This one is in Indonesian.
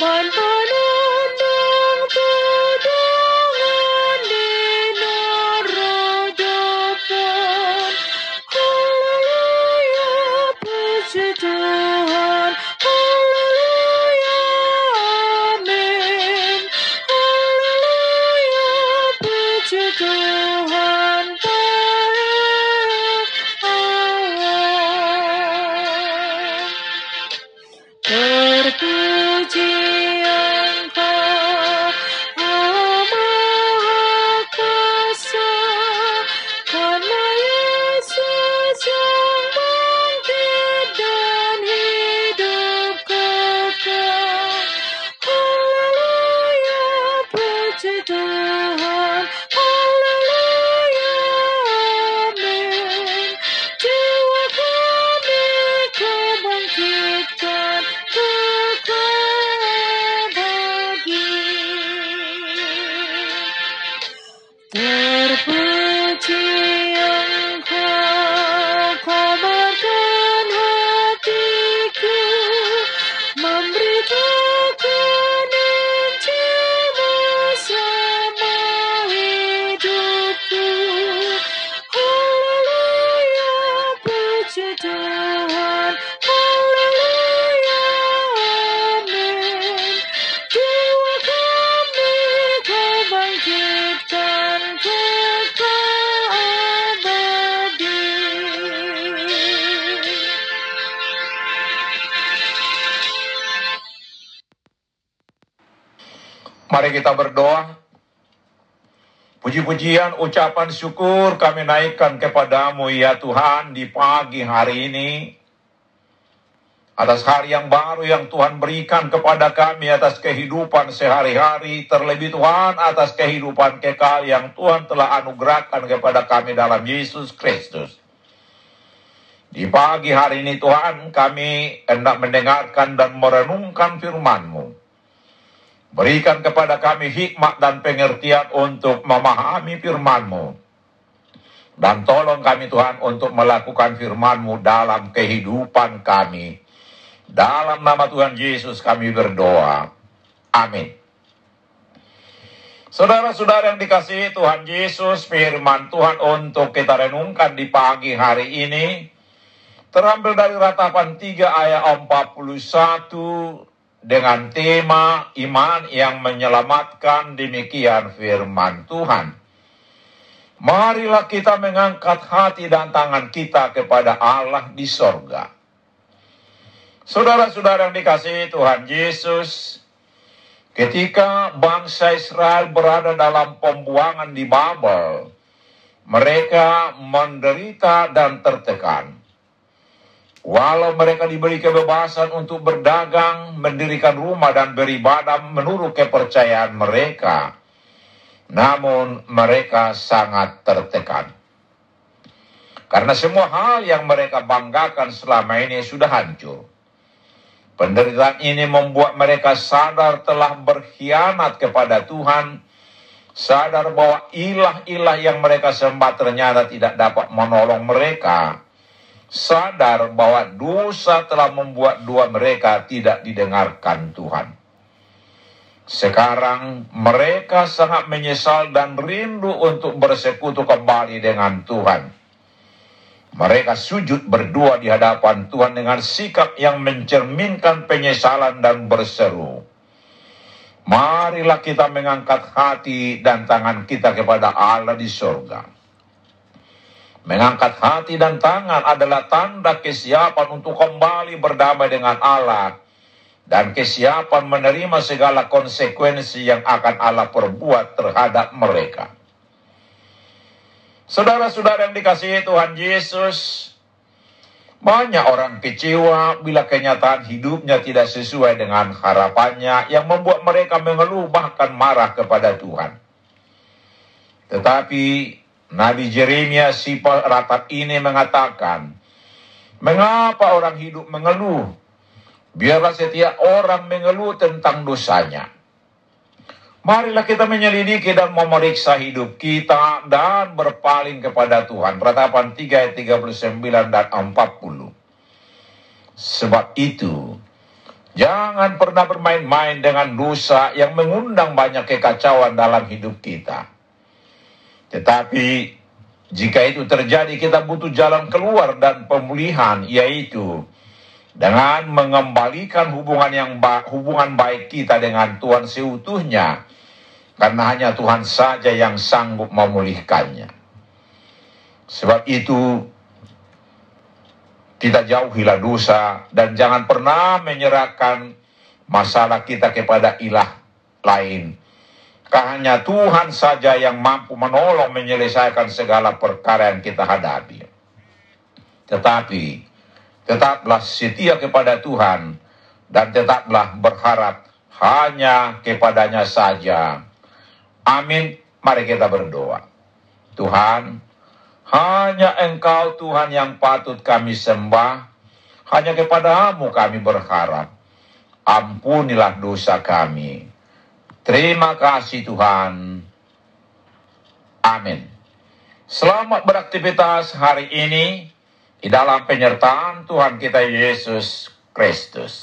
Bye. Mari kita berdoa. Puji-pujian, ucapan syukur kami naikkan kepadamu ya Tuhan di pagi hari ini. Atas hari yang baru yang Tuhan berikan kepada kami atas kehidupan sehari-hari. Terlebih Tuhan atas kehidupan kekal yang Tuhan telah anugerahkan kepada kami dalam Yesus Kristus. Di pagi hari ini Tuhan kami hendak mendengarkan dan merenungkan firman-Mu. Berikan kepada kami hikmat dan pengertian untuk memahami firman-Mu. Dan tolong kami Tuhan untuk melakukan firman-Mu dalam kehidupan kami. Dalam nama Tuhan Yesus kami berdoa. Amin. Saudara-saudara yang dikasihi Tuhan Yesus, firman Tuhan untuk kita renungkan di pagi hari ini terambil dari ratapan 3 ayat 41 dengan tema iman yang menyelamatkan demikian firman Tuhan. Marilah kita mengangkat hati dan tangan kita kepada Allah di sorga. Saudara-saudara yang dikasihi Tuhan Yesus, ketika bangsa Israel berada dalam pembuangan di Babel, mereka menderita dan tertekan. Walau mereka diberi kebebasan untuk berdagang, mendirikan rumah dan beribadah menurut kepercayaan mereka, namun mereka sangat tertekan. Karena semua hal yang mereka banggakan selama ini sudah hancur. Penderitaan ini membuat mereka sadar telah berkhianat kepada Tuhan, sadar bahwa ilah-ilah yang mereka sembah ternyata tidak dapat menolong mereka sadar bahwa dosa telah membuat dua mereka tidak didengarkan Tuhan. Sekarang mereka sangat menyesal dan rindu untuk bersekutu kembali dengan Tuhan. Mereka sujud berdua di hadapan Tuhan dengan sikap yang mencerminkan penyesalan dan berseru. Marilah kita mengangkat hati dan tangan kita kepada Allah di sorga. Mengangkat hati dan tangan adalah tanda kesiapan untuk kembali berdamai dengan Allah dan kesiapan menerima segala konsekuensi yang akan Allah perbuat terhadap mereka. Saudara-saudara yang dikasihi Tuhan Yesus, banyak orang kecewa bila kenyataan hidupnya tidak sesuai dengan harapannya yang membuat mereka mengeluh bahkan marah kepada Tuhan. Tetapi Nabi Jeremia si ratap ini mengatakan, Mengapa orang hidup mengeluh Biarlah setiap orang mengeluh tentang dosanya. Marilah kita menyelidiki dan memeriksa hidup kita dan berpaling kepada Tuhan. Ratapan 3 ayat 39 dan 40. Sebab itu, jangan pernah bermain-main dengan dosa yang mengundang banyak kekacauan dalam hidup kita. Tetapi, jika itu terjadi, kita butuh jalan keluar dan pemulihan, yaitu dengan mengembalikan hubungan yang ba hubungan baik kita dengan Tuhan seutuhnya karena hanya Tuhan saja yang sanggup memulihkannya. Sebab itu kita jauhilah dosa dan jangan pernah menyerahkan masalah kita kepada ilah lain. Hanya Tuhan saja yang mampu menolong menyelesaikan segala perkara yang kita hadapi. Tetapi tetaplah setia kepada Tuhan dan tetaplah berharap hanya kepadanya saja. Amin. Mari kita berdoa. Tuhan, hanya Engkau Tuhan yang patut kami sembah. Hanya kepadamu kami berharap. Ampunilah dosa kami. Terima kasih Tuhan. Amin. Selamat beraktivitas hari ini di dalam penyertaan Tuhan kita Yesus Kristus.